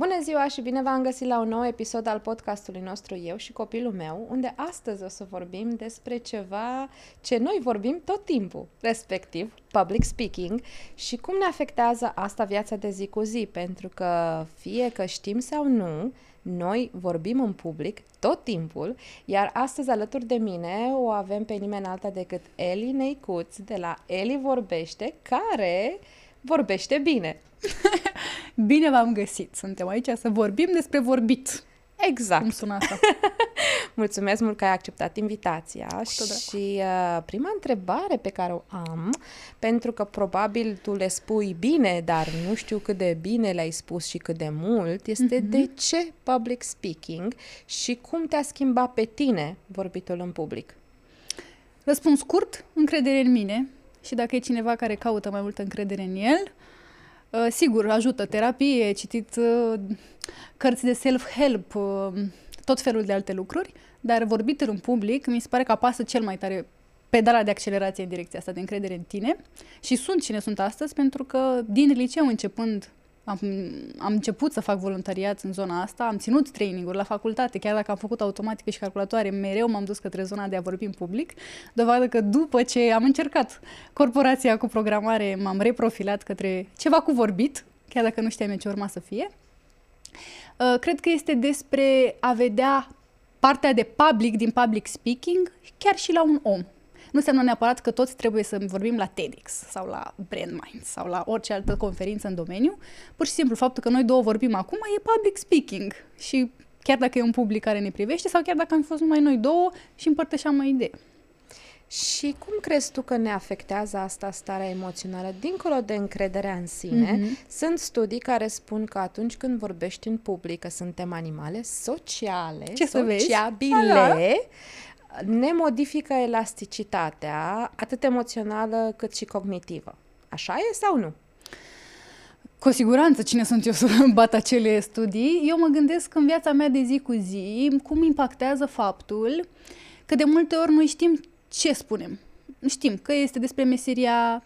Bună ziua și bine v-am găsit la un nou episod al podcastului nostru Eu și copilul meu, unde astăzi o să vorbim despre ceva ce noi vorbim tot timpul, respectiv public speaking și cum ne afectează asta viața de zi cu zi, pentru că fie că știm sau nu, noi vorbim în public tot timpul, iar astăzi alături de mine o avem pe nimeni alta decât Eli Neicuț de la Eli Vorbește, care vorbește bine. Bine v-am găsit! Suntem aici să vorbim despre vorbit. Exact. Cum sună asta? Mulțumesc mult că ai acceptat invitația și uh, prima întrebare pe care o am, pentru că probabil tu le spui bine, dar nu știu cât de bine le-ai spus și cât de mult, este mm-hmm. de ce public speaking și cum te-a schimbat pe tine vorbitul în public? Răspuns scurt, încredere în mine și dacă e cineva care caută mai multă încredere în el, uh, sigur, ajută terapie, citit uh, cărți de self-help, uh, tot felul de alte lucruri, dar vorbitul în public mi se pare că apasă cel mai tare pedala de accelerație în direcția asta, de încredere în tine. Și sunt cine sunt astăzi pentru că din liceu începând am, am început să fac voluntariat în zona asta, am ținut traininguri la facultate, chiar dacă am făcut automatică și calculatoare, mereu m-am dus către zona de a vorbi în public, dovadă că după ce am încercat corporația cu programare, m-am reprofilat către ceva cu vorbit, chiar dacă nu știam ce urma să fie. Uh, cred că este despre a vedea partea de public din public speaking chiar și la un om. Nu înseamnă neapărat că toți trebuie să vorbim la TEDx sau la BrandMind sau la orice altă conferință în domeniu. Pur și simplu, faptul că noi două vorbim acum e public speaking și chiar dacă e un public care ne privește sau chiar dacă am fost numai noi două și împărtășeam o idee. Și cum crezi tu că ne afectează asta starea emoțională? Dincolo de încrederea în sine, mm-hmm. sunt studii care spun că atunci când vorbești în public, că suntem animale sociale, Ce sociabile, ne modifică elasticitatea, atât emoțională cât și cognitivă. Așa e sau nu? Cu siguranță, cine sunt eu să bat acele studii? Eu mă gândesc în viața mea de zi cu zi cum impactează faptul că de multe ori noi știm ce spunem. Știm că este despre meseria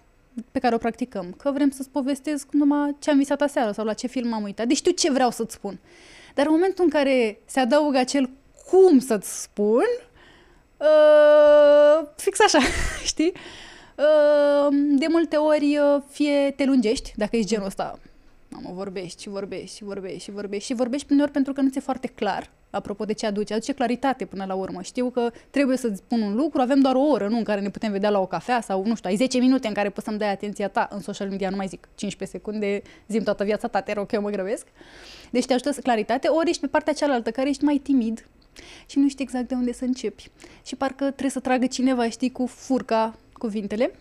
pe care o practicăm, că vrem să-ți povestesc numai ce am visat aseară sau la ce film am uitat. Deci știu ce vreau să-ți spun. Dar în momentul în care se adaugă acel cum să-ți spun, uh, fix așa, știi? Uh, de multe ori uh, fie te lungești, dacă ești genul ăsta, mamă, vorbești și vorbești și vorbești și vorbești și vorbești prin ori pentru că nu ți-e foarte clar apropo de ce aduce, aduce claritate până la urmă. Știu că trebuie să-ți spun un lucru, avem doar o oră, nu, în care ne putem vedea la o cafea sau, nu știu, ai 10 minute în care poți să-mi dai atenția ta în social media, nu mai zic 15 secunde, zim toată viața ta, te rog, eu mă grăbesc. Deci te ajută claritate, ori ești pe partea cealaltă, care ești mai timid, și nu știi exact de unde să începi. Și parcă trebuie să tragă cineva, știi, cu furca cuvintele.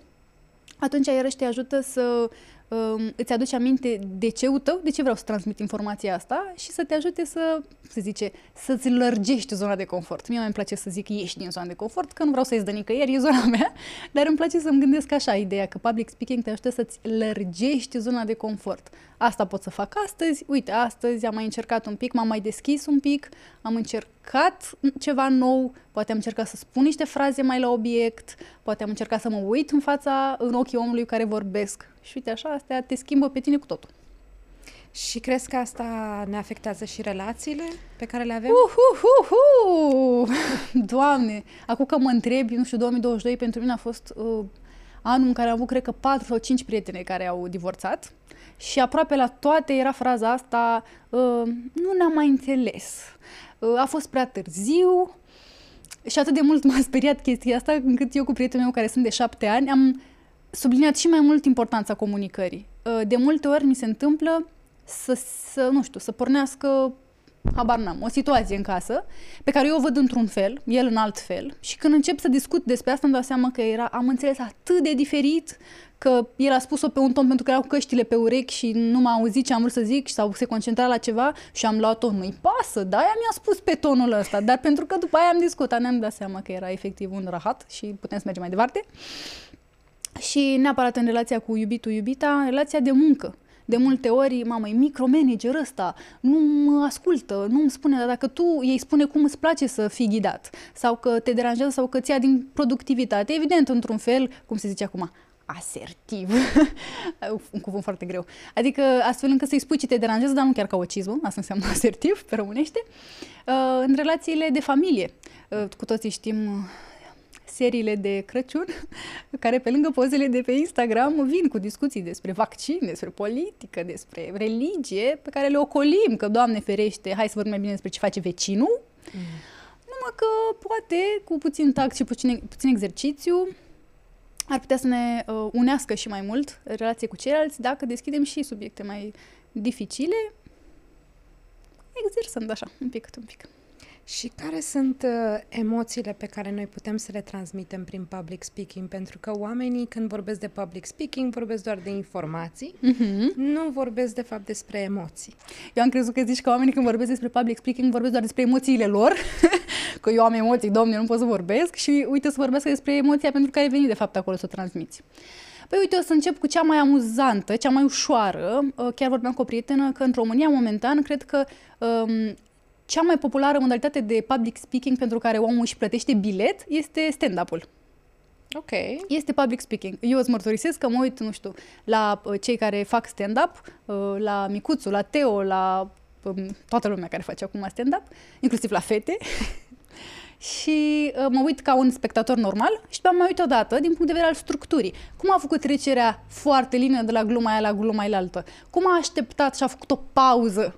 Atunci iarăși te ajută să um, îți aduci aminte de ce tău, de ce vreau să transmit informația asta și să te ajute să, se zice, să-ți lărgești zona de confort. Mie mai îmi place să zic ieși din zona de confort, că nu vreau să ies de nicăieri, e zona mea, dar îmi place să-mi gândesc așa, ideea că public speaking te ajută să-ți lărgești zona de confort. Asta pot să fac astăzi, uite, astăzi am mai încercat un pic, m-am mai deschis un pic, am încercat ceva nou, poate am încercat să spun niște fraze mai la obiect, poate am încercat să mă uit în fața, în ochii omului care vorbesc. Și uite așa, astea te schimbă pe tine cu totul. Și crezi că asta ne afectează și relațiile pe care le avem? Uhuhuhu! Doamne! Acum că mă întrebi, nu știu, 2022 pentru mine a fost uh, anul în care am avut, cred că, 4 sau 5 prietene care au divorțat și aproape la toate era fraza asta, uh, nu ne-am mai înțeles, uh, a fost prea târziu și atât de mult m-a speriat chestia asta încât eu cu prietenul meu care sunt de șapte ani am subliniat și mai mult importanța comunicării. Uh, de multe ori mi se întâmplă să, să nu știu, să pornească habar n-am, o situație în casă pe care eu o văd într-un fel, el în alt fel și când încep să discut despre asta îmi dau seama că era, am înțeles atât de diferit că el a spus-o pe un ton pentru că erau căștile pe urechi și nu m-a auzit ce am vrut să zic sau se concentra la ceva și am luat-o, nu-i pasă, da, aia mi-a spus pe tonul ăsta, dar pentru că după aia am discutat, ne-am dat seama că era efectiv un rahat și putem să mergem mai departe. Și neapărat în relația cu iubitul, iubita, în relația de muncă. De multe ori, mamă, e micromanager ăsta, nu mă ascultă, nu îmi spune, dar dacă tu ei spune cum îți place să fii ghidat sau că te deranjează sau că ți ia din productivitate, evident, într-un fel, cum se zice acum, asertiv. un cuvânt foarte greu. Adică astfel încât să-i spui ce te deranjează, dar nu chiar ca o cizmă, asta înseamnă asertiv pe românește. Uh, în relațiile de familie. Uh, cu toții știm uh, seriile de Crăciun, care pe lângă pozele de pe Instagram vin cu discuții despre vaccin, despre politică, despre religie, pe care le ocolim, că, Doamne ferește, hai să vorbim mai bine despre ce face vecinul. Mm. Numai că, poate, cu puțin tact și puțin, puțin exercițiu, ar putea să ne uh, unească și mai mult relație cu ceilalți dacă deschidem și subiecte mai dificile, exersând așa, un pic, un pic. Și care sunt uh, emoțiile pe care noi putem să le transmitem prin public speaking? Pentru că oamenii, când vorbesc de public speaking, vorbesc doar de informații, uh-huh. nu vorbesc, de fapt, despre emoții. Eu am crezut că zici că oamenii, când vorbesc despre public speaking, vorbesc doar despre emoțiile lor, că eu am emoții, domne, nu pot să vorbesc, și uite să vorbesc despre emoția pentru care ai venit, de fapt, acolo să o transmiți. Păi uite, o să încep cu cea mai amuzantă, cea mai ușoară. Uh, chiar vorbeam cu o prietenă că în România, momentan, cred că um, cea mai populară modalitate de public speaking pentru care omul își plătește bilet este stand-up-ul. Ok. Este public speaking. Eu îți mărturisesc că mă uit, nu știu, la uh, cei care fac stand-up, uh, la Micuțu, la Teo, la um, toată lumea care face acum stand-up, inclusiv la fete. și uh, mă uit ca un spectator normal și după mă uit odată din punct de vedere al structurii. Cum a făcut trecerea foarte lină de la gluma aia la gluma aia altă? Cum a așteptat și a făcut o pauză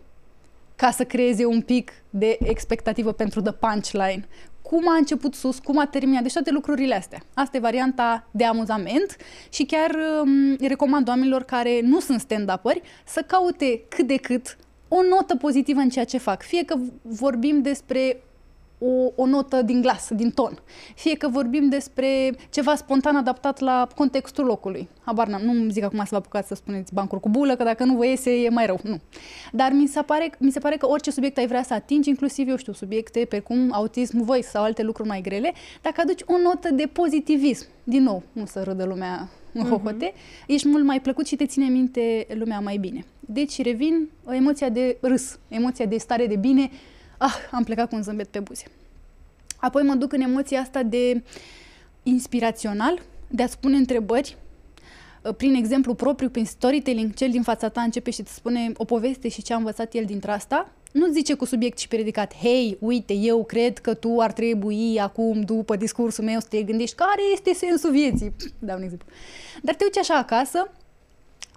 ca să creeze un pic de expectativă pentru the punchline. Cum a început sus, cum a terminat, deci toate lucrurile astea. Asta e varianta de amuzament și chiar um, recomand oamenilor care nu sunt stand-upări să caute cât de cât o notă pozitivă în ceea ce fac. Fie că vorbim despre o, o notă din glas, din ton. Fie că vorbim despre ceva spontan adaptat la contextul locului. Habar n-am, nu zic acum să vă apucați să spuneți bancuri cu bulă, că dacă nu vă iese e mai rău. Nu. Dar mi se, pare, mi se pare că orice subiect ai vrea să atingi, inclusiv, eu știu, subiecte precum autism, voi sau alte lucruri mai grele, dacă aduci o notă de pozitivism, din nou, nu să râdă lumea în uh-huh. hohote, ești mult mai plăcut și te ține minte lumea mai bine. Deci revin emoția de râs, emoția de stare de bine, ah, am plecat cu un zâmbet pe buze. Apoi mă duc în emoția asta de inspirațional, de a spune întrebări, uh, prin exemplu propriu, prin storytelling, cel din fața ta începe și îți spune o poveste și ce a învățat el dintre asta, nu zice cu subiect și predicat, hei, uite, eu cred că tu ar trebui acum, după discursul meu, să te gândești care este sensul vieții. Dau un exemplu. Dar te uiți așa acasă,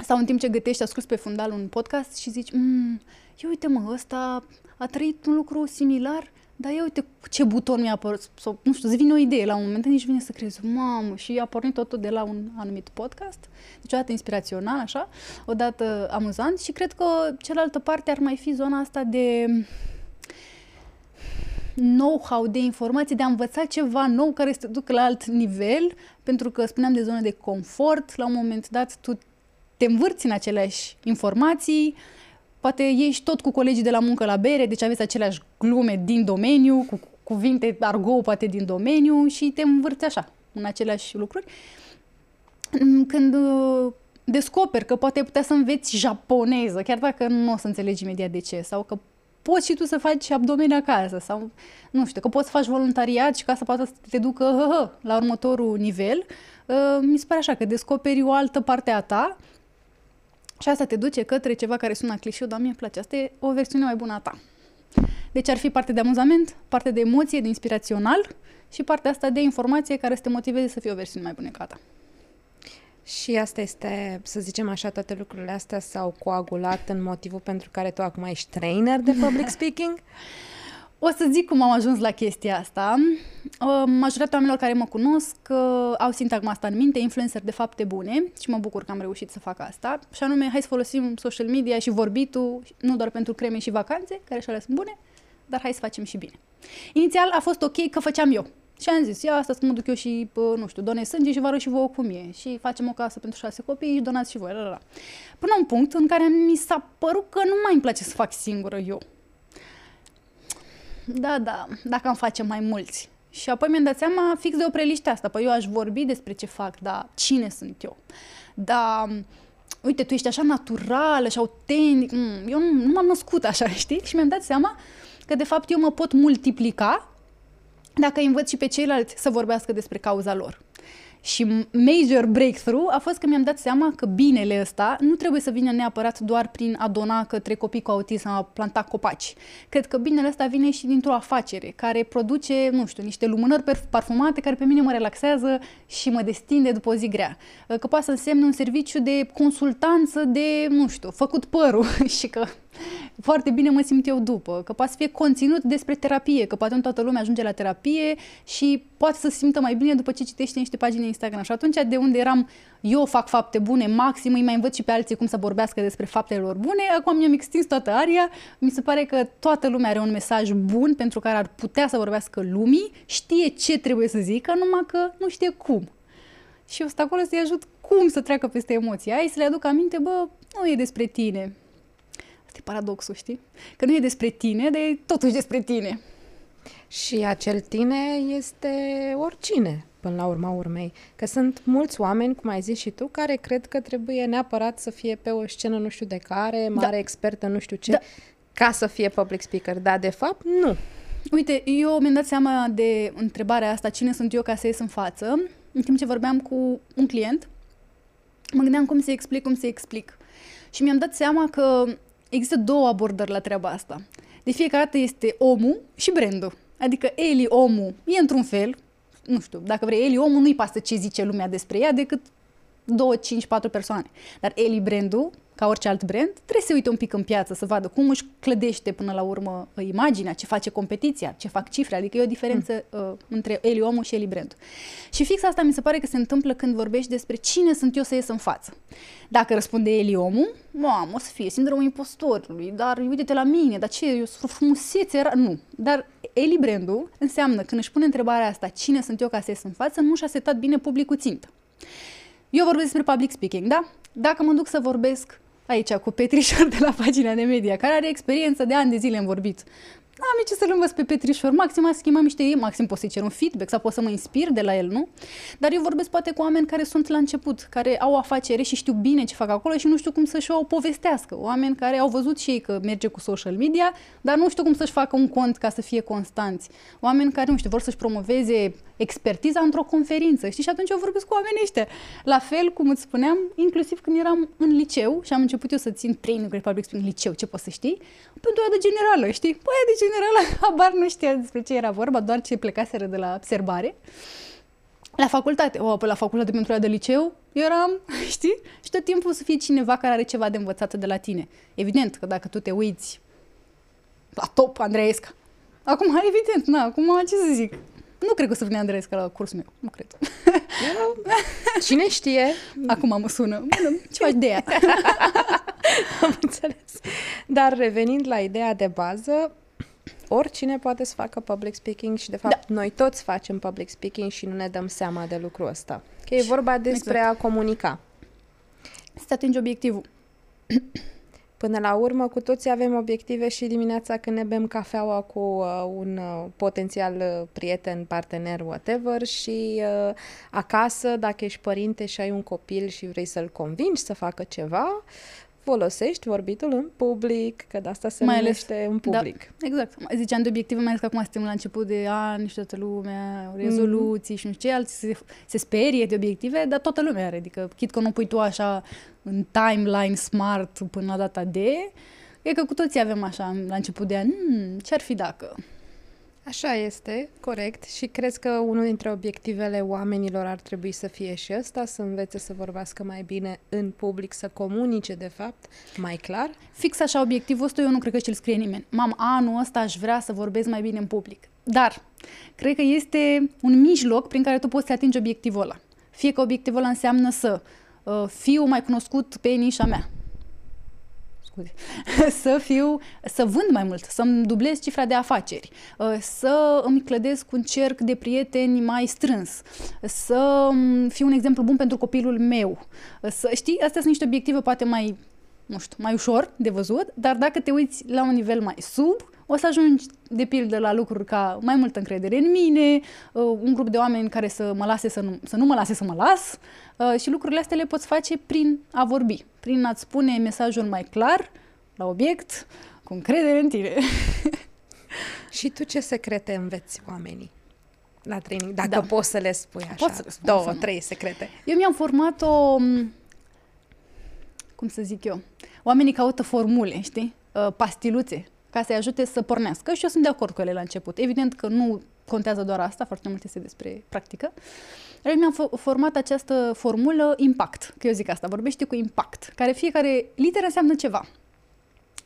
sau în timp ce gătești, asculti pe fundal un podcast și zici, mm, eu uite mă, ăsta a trăit un lucru similar, dar eu uite ce buton mi-a apărut, sau nu știu, îți vine o idee la un moment, nici vine să crezi, mamă, și a pornit totul de la un anumit podcast, deci odată inspirațional, așa, odată amuzant și cred că cealaltă parte ar mai fi zona asta de know-how, de informație, de a învăța ceva nou care să te ducă la alt nivel, pentru că spuneam de zone de confort, la un moment dat tu te învârți în aceleași informații, poate ești tot cu colegii de la muncă la bere, deci aveți aceleași glume din domeniu, cu cuvinte argou poate din domeniu și te învârți așa, în aceleași lucruri. Când uh, descoperi că poate putea să înveți japoneză, chiar dacă nu o să înțelegi imediat de ce, sau că poți și tu să faci abdomen acasă, sau nu știu, că poți să faci voluntariat și ca să poată să te ducă hă, hă, la următorul nivel, uh, mi se pare așa că descoperi o altă parte a ta și asta te duce către ceva care sună clișeu, dar mie îmi place. Asta e o versiune mai bună a ta. Deci ar fi parte de amuzament, parte de emoție, de inspirațional și partea asta de informație care să te motiveze să fie o versiune mai bună ca ta. Și asta este, să zicem așa, toate lucrurile astea s-au coagulat în motivul pentru care tu acum ești trainer de public speaking? O să zic cum am ajuns la chestia asta. Majoritatea oamenilor care mă cunosc au sintagma asta în minte, influencer de fapte bune și mă bucur că am reușit să fac asta. Și anume, hai să folosim social media și vorbitul, nu doar pentru creme și vacanțe, care și alea sunt bune, dar hai să facem și bine. Inițial a fost ok că făceam eu. Și am zis, ia asta să mă duc eu și, nu știu, donez sânge și vă arăt și vouă cum e. Și facem o casă pentru șase copii și donați și voi. La, la, la. Până un punct în care mi s-a părut că nu mai îmi place să fac singură eu da, da, dacă am face mai mulți. Și apoi mi-am dat seama fix de opreliștea asta. Păi eu aș vorbi despre ce fac, dar cine sunt eu? Da, uite, tu ești așa naturală și autentic. Mm, eu nu, nu m-am născut așa, știi? Și mi-am dat seama că de fapt eu mă pot multiplica dacă îi învăț și pe ceilalți să vorbească despre cauza lor. Și major breakthrough a fost că mi-am dat seama că binele ăsta nu trebuie să vină neapărat doar prin a dona către copii cu autism, a planta copaci. Cred că binele ăsta vine și dintr-o afacere care produce, nu știu, niște lumânări parfumate care pe mine mă relaxează și mă destinde după o zi grea. Că poate să însemne un serviciu de consultanță de, nu știu, făcut părul și că foarte bine mă simt eu după, că poate să fie conținut despre terapie, că poate nu toată lumea ajunge la terapie și poate să se simtă mai bine după ce citește niște pagini Instagram. Și atunci de unde eram, eu fac fapte bune, maxim îi mai învăț și pe alții cum să vorbească despre faptele lor bune, acum mi-am extins toată aria, mi se pare că toată lumea are un mesaj bun pentru care ar putea să vorbească lumii, știe ce trebuie să zică, numai că nu știe cum. Și eu sunt acolo să-i ajut cum să treacă peste emoția aia, să le aduc aminte, bă, nu e despre tine, Asta e paradoxul, știi? Că nu e despre tine, dar e totuși despre tine. Și acel tine este oricine, până la urma urmei. Că sunt mulți oameni, cum ai zis și tu, care cred că trebuie neapărat să fie pe o scenă nu știu de care, mare da. expertă nu știu ce, da. ca să fie public speaker. Dar, de fapt, nu. Uite, eu mi-am dat seama de întrebarea asta, cine sunt eu ca să ies în față, în timp ce vorbeam cu un client, mă gândeam cum să explic, cum să explic. Și mi-am dat seama că există două abordări la treaba asta. De fiecare dată este omul și brandul. Adică Eli, omul, e într-un fel, nu știu, dacă vrei, Eli, omul, nu-i pasă ce zice lumea despre ea decât 2, 5, 4 persoane. Dar Eli, brandul, ca orice alt brand, trebuie să uite un pic în piață, să vadă cum își clădește până la urmă uh, imaginea, ce face competiția, ce fac cifre, adică e o diferență mm. uh, între Eli omul și Eli brand. Și fix asta mi se pare că se întâmplă când vorbești despre cine sunt eu să ies în față. Dacă răspunde Eli omul, mamă, o să fie sindromul impostorului, dar uite-te la mine, dar ce, eu sunt frumusețe, era... nu. Dar Eli brandul înseamnă când își pune întrebarea asta, cine sunt eu ca să ies în față, nu și-a setat bine publicul țintă. Eu vorbesc despre public speaking, da? Dacă mă duc să vorbesc aici cu Petrișor de la pagina de media, care are experiență de ani de zile în vorbit. Am ce să-l învăț pe Petrișor, maxim a schimbat niște ei, maxim pot să-i cer un feedback sau pot să mă inspir de la el, nu? Dar eu vorbesc poate cu oameni care sunt la început, care au afacere și știu bine ce fac acolo și nu știu cum să-și o povestească. Oameni care au văzut și ei că merge cu social media, dar nu știu cum să-și facă un cont ca să fie constanți. Oameni care, nu știu, vor să-și promoveze expertiza într-o conferință, știi? Și atunci eu vorbesc cu oamenii ăștia. La fel, cum îți spuneam, inclusiv când eram în liceu și am început eu să țin training de public speaking în liceu, ce poți să știi? Pentru aia de generală, știi? Păi de generală, habar nu știa despre ce era vorba, doar ce plecaseră de la observare. La facultate, o, la facultate pentru aia de liceu, eram, știi? Și tot timpul să fie cineva care are ceva de învățat de la tine. Evident că dacă tu te uiți la top, Andreesca, Acum, evident, na, acum ce să zic? Nu cred că o să vină Andreesca la cursul meu. Nu cred. Cine știe? Acum mă sună. Bună, ce faci de ea? Am înțeles. Dar revenind la ideea de bază, oricine poate să facă public speaking și de fapt da. noi toți facem public speaking și nu ne dăm seama de lucrul ăsta. Că e vorba despre exact. a comunica. Să atingi obiectivul. Până la urmă, cu toții avem obiective și dimineața când ne bem cafeaua cu uh, un uh, potențial uh, prieten, partener, whatever și uh, acasă, dacă ești părinte și ai un copil și vrei să-l convingi să facă ceva, folosești vorbitul în public, că de asta se mai numește ales, în da, public. Da, exact. Ziceam de obiective, mai ales că acum suntem la început de an și toată lumea, rezoluții mm. și nu știu ce, alții se, se sperie de obiective, dar toată lumea are. Adică, chit că nu pui tu așa în timeline smart până la data de, e că cu toții avem așa la început de an, hmm, ce-ar fi dacă... Așa este, corect. Și crezi că unul dintre obiectivele oamenilor ar trebui să fie și ăsta, să învețe să vorbească mai bine în public, să comunice, de fapt, mai clar? Fix așa, obiectivul ăsta eu nu cred că și-l scrie nimeni. Mam, anul ăsta aș vrea să vorbesc mai bine în public. Dar, cred că este un mijloc prin care tu poți să atingi obiectivul ăla. Fie că obiectivul ăla înseamnă să uh, fiu mai cunoscut pe nișa mea, scuze, să fiu, să vând mai mult, să-mi dublez cifra de afaceri, uh, să îmi clădesc un cerc de prieteni mai strâns, să fiu un exemplu bun pentru copilul meu. Uh, să, știi, astea sunt niște obiective poate mai, nu știu, mai ușor de văzut, dar dacă te uiți la un nivel mai sub, o să ajungi, de pildă, la lucruri ca mai multă încredere în mine, uh, un grup de oameni care să mă lase să nu, să nu mă lase să mă las uh, și lucrurile astea le poți face prin a vorbi, prin a-ți spune mesajul mai clar, la obiect, cu încredere în tine. și tu ce secrete înveți oamenii? la training, dacă Da. poți să le spui așa. Pot să le spun, Două, să nu. trei secrete. Eu mi-am format o... m, Cum să zic eu? Oamenii caută formule, știi? Uh, Pastiluțe, ca să-i ajute să pornească și eu sunt de acord cu ele la început. Evident că nu contează doar asta, foarte mult este despre practică. Dar eu mi-am fo- format această formulă impact, că eu zic asta, vorbește cu impact, care fiecare literă înseamnă ceva.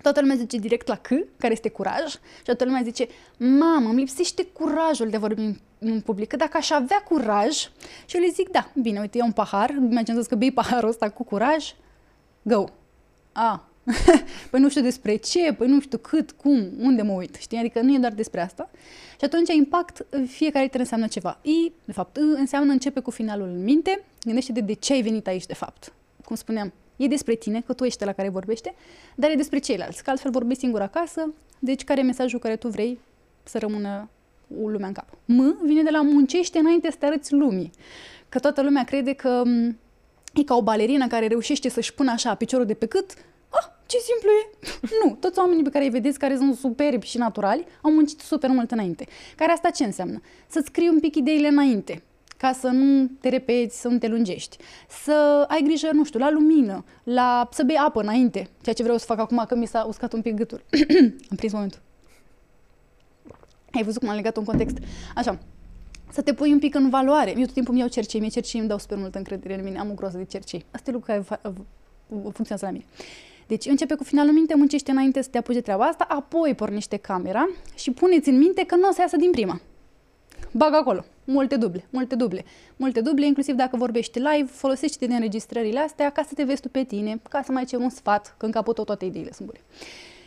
Toată lumea zice direct la C, care este curaj, și toată lumea zice, mamă, îmi lipsește curajul de a vorbi în, în public, că dacă aș avea curaj, și eu le zic, da, bine, uite, iau un pahar, imaginează că bei paharul ăsta cu curaj, go. A, păi nu știu despre ce, păi nu știu cât, cum, unde mă uit, știi? Adică nu e doar despre asta. Și atunci impact, fiecare literă înseamnă ceva. I, de fapt, I înseamnă începe cu finalul în minte, gândește de de ce ai venit aici, de fapt. Cum spuneam, e despre tine, că tu ești la care vorbește, dar e despre ceilalți, că altfel vorbești singur acasă, deci care e mesajul care tu vrei să rămână lumea în cap. M vine de la muncește înainte să te arăți lumii. Că toată lumea crede că m, e ca o balerină care reușește să-și pună așa piciorul de pe cât, ah, ce simplu e! nu, toți oamenii pe care îi vedeți, care sunt superbi și naturali, au muncit super mult înainte. Care asta ce înseamnă? Să-ți scrii un pic ideile înainte, ca să nu te repeți, să nu te lungești. Să ai grijă, nu știu, la lumină, la să bei apă înainte, ceea ce vreau să fac acum, că mi s-a uscat un pic gâtul. Am prins momentul. Ai văzut cum am legat un context? Așa. Să te pui un pic în valoare. Eu tot timpul îmi iau cercei, mie cercei îmi dau super multă încredere în mine, am o groază de cercei. Asta e lucru care fa- funcționează la mine. Deci începe cu finalul minte, muncește înainte să te apuci de treaba asta, apoi pornește camera și puneți în minte că nu o să iasă din prima. Bag acolo. Multe duble, multe duble, multe duble, inclusiv dacă vorbești live, folosește de înregistrările astea ca să te vezi tu pe tine, ca să mai ceri un sfat, că în capul tău toate ideile sunt bune.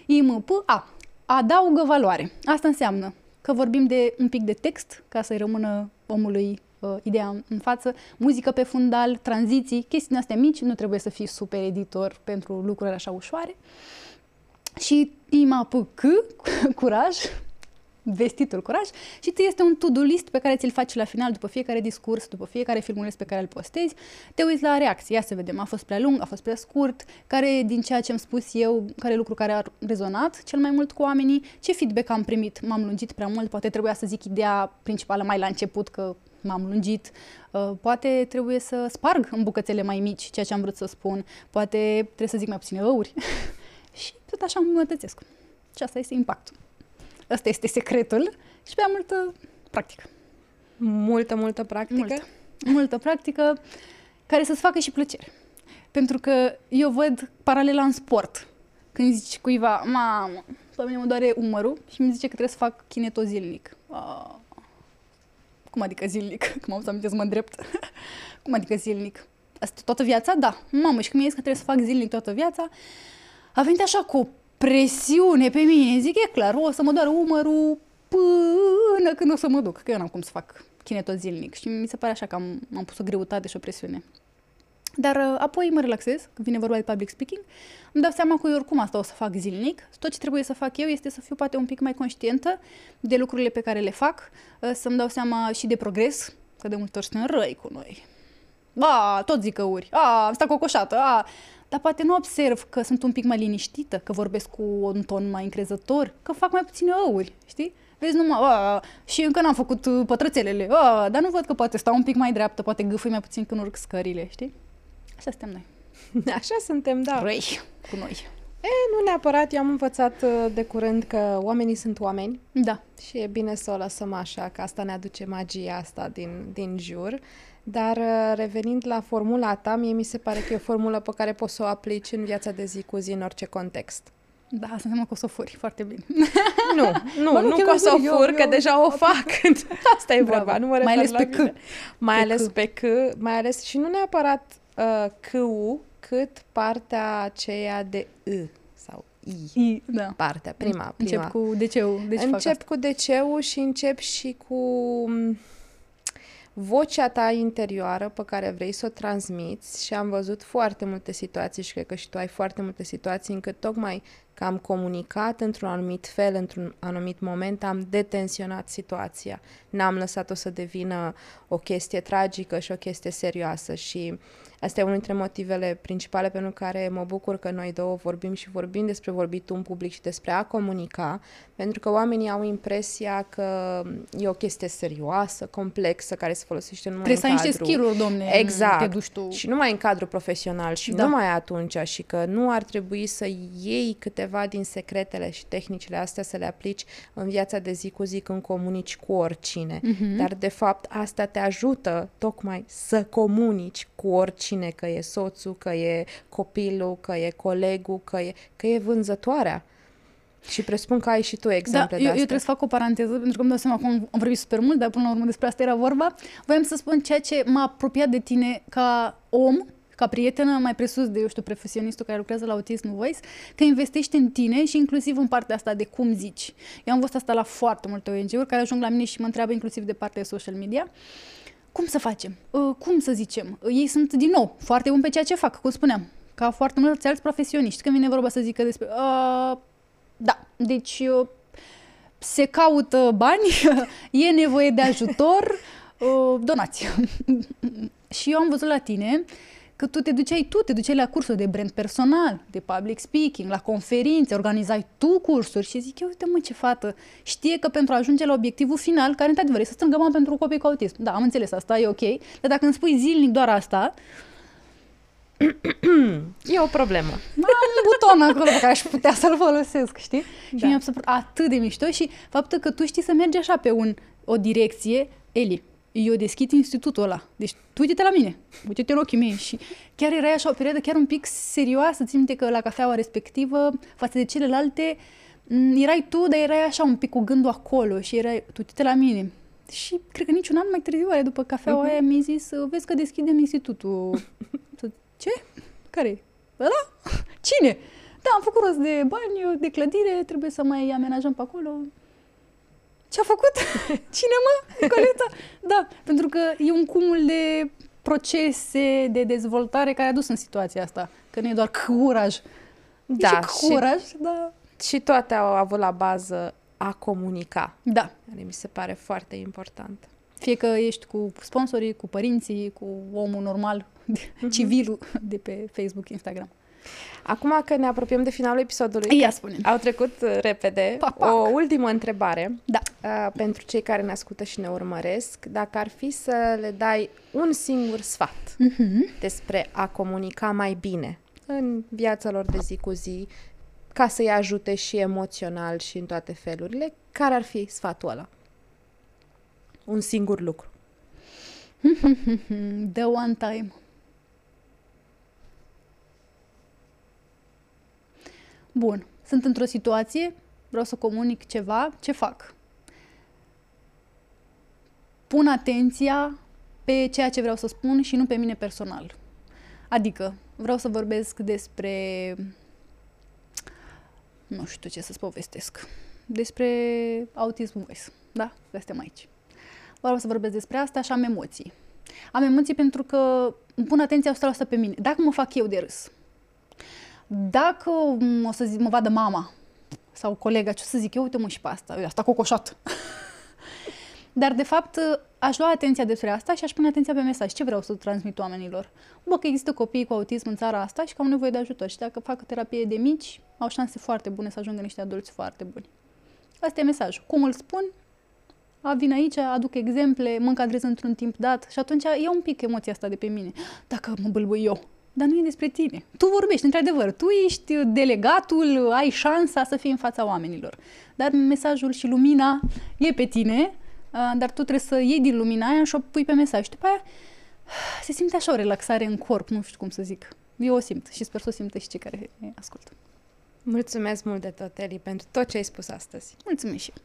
IMP, A. Adaugă valoare. Asta înseamnă că vorbim de un pic de text, ca să-i rămână omului uh, ideea în față, muzică pe fundal, tranziții, chestiile astea mici, nu trebuie să fii super editor pentru lucruri așa ușoare. Și IMAPC, curaj, vestitul curaj și ți este un to-do list pe care ți-l faci la final după fiecare discurs, după fiecare filmuleț pe care îl postezi. Te uiți la reacții, ia să vedem, a fost prea lung, a fost prea scurt, care din ceea ce am spus eu, care e lucru care a rezonat cel mai mult cu oamenii, ce feedback am primit, m-am lungit prea mult, poate trebuia să zic ideea principală mai la început că m-am lungit, uh, poate trebuie să sparg în bucățele mai mici ceea ce am vrut să spun, poate trebuie să zic mai puține ăuri și tot așa îmi îmbunătățesc. Și asta este impactul. Ăsta este secretul și prea multă practică. Multă, multă practică. Multă. Multă practică care să-ți facă și plăcere. Pentru că eu văd paralela în sport. Când zici cuiva, mamă, pe mine mă doare umărul și mi zice că trebuie să fac kineto zilnic. Ah. Cum adică zilnic? Că m-am să amintesc să mă îndrept. Cum adică zilnic? Asta toată viața? Da. Mamă, și când mi-a zis că trebuie să fac zilnic toată viața, a venit așa cu o presiune pe mine. Zic, e clar, o să mă doară umărul până când o să mă duc, că eu n-am cum să fac kineto zilnic și mi se pare așa că am, am pus o greutate și o presiune. Dar uh, apoi mă relaxez, când vine vorba de public speaking, îmi dau seama că eu oricum asta o să fac zilnic. Tot ce trebuie să fac eu este să fiu poate un pic mai conștientă de lucrurile pe care le fac, uh, să-mi dau seama și de progres, că de multe ori suntem răi cu noi. Ba, tot zic căuri, a, am stat cocoșată, a, dar poate nu observ că sunt un pic mai liniștită, că vorbesc cu un ton mai încrezător, că fac mai puține ăuri, știi? Vezi numai, a, și încă n-am făcut uh, pătrățelele, a, dar nu văd că poate stau un pic mai dreaptă, poate gâfâi mai puțin când urc scările, știi? Așa suntem noi. Așa suntem, da. Răi cu noi. E, nu neapărat, eu am învățat uh, de curând că oamenii sunt oameni Da. și e bine să o lăsăm așa, că asta ne aduce magia asta din, din jur. Dar uh, revenind la formula ta, mie mi se pare că e o formulă pe care poți să o aplici în viața de zi cu zi, în orice context. Da, asta înseamnă că o să o furi foarte bine. Nu, nu, Bă, nu, nu chiar că o nu să o fur, eu- fur, că eu- deja o fac. Asta e Bravo. vorba, nu mă Mai refer ales la pe C. mine. Mai Pe ales C. pe C, mai ales și nu neapărat uh, C-ul, cât partea aceea de I sau I. I, da. Partea, prima, prima. Încep cu DC-ul. Deci fac încep asta. cu DC-ul și încep și cu m, vocea ta interioară pe care vrei să o transmiți și am văzut foarte multe situații și cred că și tu ai foarte multe situații încât tocmai că am comunicat într-un anumit fel, într-un anumit moment, am detensionat situația. N-am lăsat-o să devină o chestie tragică și o chestie serioasă și Asta e unul dintre motivele principale pentru care mă bucur că noi două vorbim și vorbim despre vorbitul în public și despre a comunica, pentru că oamenii au impresia că e o chestie serioasă, complexă, care se folosește numai Trebuie în să ai niște cadru... skill-uri, domne, Exact. te duci tu. Și numai în cadrul profesional și Da. numai atunci și că nu ar trebui să iei câteva din secretele și tehnicile astea să le aplici în viața de zi cu zi când comunici cu oricine. Mhm. Dar de fapt asta te ajută tocmai să comunici cu oricine, că e soțul, că e copilul, că e colegul, că e, că e vânzătoarea. Și presupun că ai și tu Da, exemple eu, de eu astea. trebuie să fac o paranteză, pentru că îmi dau seama că am, am vorbit super mult, dar până la urmă despre asta era vorba. Voiam să spun ceea ce m-a apropiat de tine ca om, ca prietenă, mai presus de, eu știu, profesionistul care lucrează la Autism Voice, că investești în tine și inclusiv în partea asta de cum zici. Eu am văzut asta la foarte multe ONG-uri care ajung la mine și mă întreabă inclusiv de partea de social media. Cum să facem? Uh, Cum să zicem? Uh, Ei sunt, din nou, foarte buni pe ceea ce fac, cum spuneam, ca foarte mulți alți profesioniști. Când vine vorba să zică despre... Uh, da, deci uh, se caută bani, e nevoie de ajutor, uh, donați. și eu am văzut la tine că tu te duceai tu, te duceai la cursuri de brand personal, de public speaking, la conferințe, organizai tu cursuri și zic, eu, uite mă ce fată, știe că pentru a ajunge la obiectivul final, care într-adevăr e să strângă bani pentru copii cu autism. Da, am înțeles asta, e ok, dar dacă îmi spui zilnic doar asta, E o problemă. am un buton acolo pe care aș putea să-l folosesc, știi? Da. Și Da. mi-a părut atât de mișto și faptul că tu știi să mergi așa pe un, o direcție, Eli, eu deschid institutul ăla. Deci tu uite-te la mine, uite-te în ochii mei și chiar erai așa o perioadă chiar un pic serioasă, țin minte că la cafeaua respectivă, față de celelalte, m, erai tu, dar erai așa un pic cu gândul acolo și erai, tu uite-te la mine. Și cred că niciun an mai târziu, oare, după cafeaua uh-huh. aia, mi-ai zis, vezi că deschidem institutul. Să- Ce? care Ăla? Cine? Da, am făcut rost de bani, de clădire, trebuie să mai amenajăm pe acolo. Ce a făcut? Cine mă? Nicoleta? Da, pentru că e un cumul de procese de dezvoltare care a dus în situația asta. Că nu e doar curaj. Da, e și și, curaj, da. și toate au avut la bază a comunica, Da. care mi se pare foarte important. Fie că ești cu sponsorii, cu părinții, cu omul normal, civilul de pe Facebook, Instagram. Acum că ne apropiem de finalul episodului, Ia spune au trecut uh, repede, Pac, pac. o ultimă întrebare Da. uh, pentru cei care ne ascultă și ne urmăresc. Dacă ar fi să le dai un singur sfat Mhm. despre a comunica mai bine în viața lor de zi cu zi, ca să-i ajute și emoțional și în toate felurile, care ar fi sfatul ăla? Un singur lucru. The one time. Bun. Sunt într-o situație, vreau să comunic ceva, ce fac? Pun atenția pe ceea ce vreau să spun și nu pe mine personal. Adică, vreau să vorbesc despre... Nu știu ce să-ți povestesc. Despre autism voice. Da? Suntem aici. Vreau să vorbesc despre asta și am emoții. Am emoții pentru că îmi pun atenția 100% pe mine. Dacă mă fac eu de râs, dacă m- o să zic, mă vadă mama sau colega, ce o să zic eu, uite mă și pe asta, uite, asta cocoșat. Dar, de fapt, aș lua atenția despre asta și aș pune atenția pe mesaj. Ce vreau să transmit oamenilor? Bă, că există copii cu autism în țara asta și că au nevoie de ajutor. Și dacă fac terapie de mici, au șanse foarte bune să ajungă niște adulți foarte buni. Asta e mesajul. Cum îl spun? A, vin aici, aduc exemple, mă încadrez într-un timp dat și atunci ia un pic emoția asta de pe mine. Dacă mă bâlbâi eu. Dar nu e despre tine. Tu vorbești, într-adevăr. Tu ești delegatul, ai șansa să fii în fața oamenilor. Dar mesajul și lumina e pe tine, a, dar tu trebuie să iei din lumina aia și o pui pe mesaj. Și după aia se simte așa o relaxare în corp, nu știu cum să zic. Eu o simt și sper să o simtă și cei care ascultă. Mulțumesc mult de tot, Eli, pentru tot ce ai spus astăzi. Mulțumesc și eu.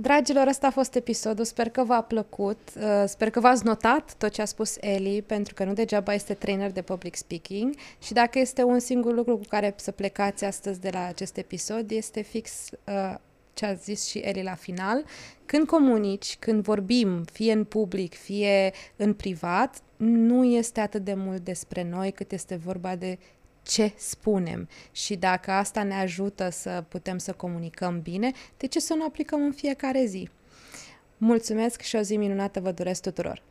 Dragilor, ăsta a fost episodul, sper că v-a plăcut, uh, sper că v-ați notat tot ce a spus Eli, pentru că nu degeaba este trainer de public speaking. Și dacă este un singur lucru cu care să plecați astăzi de la acest episod, este fix uh, ce a zis și Eli la final. Când comunici, când vorbim, fie în public, fie în privat, nu este atât de mult despre noi cât este vorba de ce spunem și dacă asta ne ajută să putem să comunicăm bine, de ce să nu aplicăm în fiecare zi? Mulțumesc și o zi minunată vă doresc tuturor!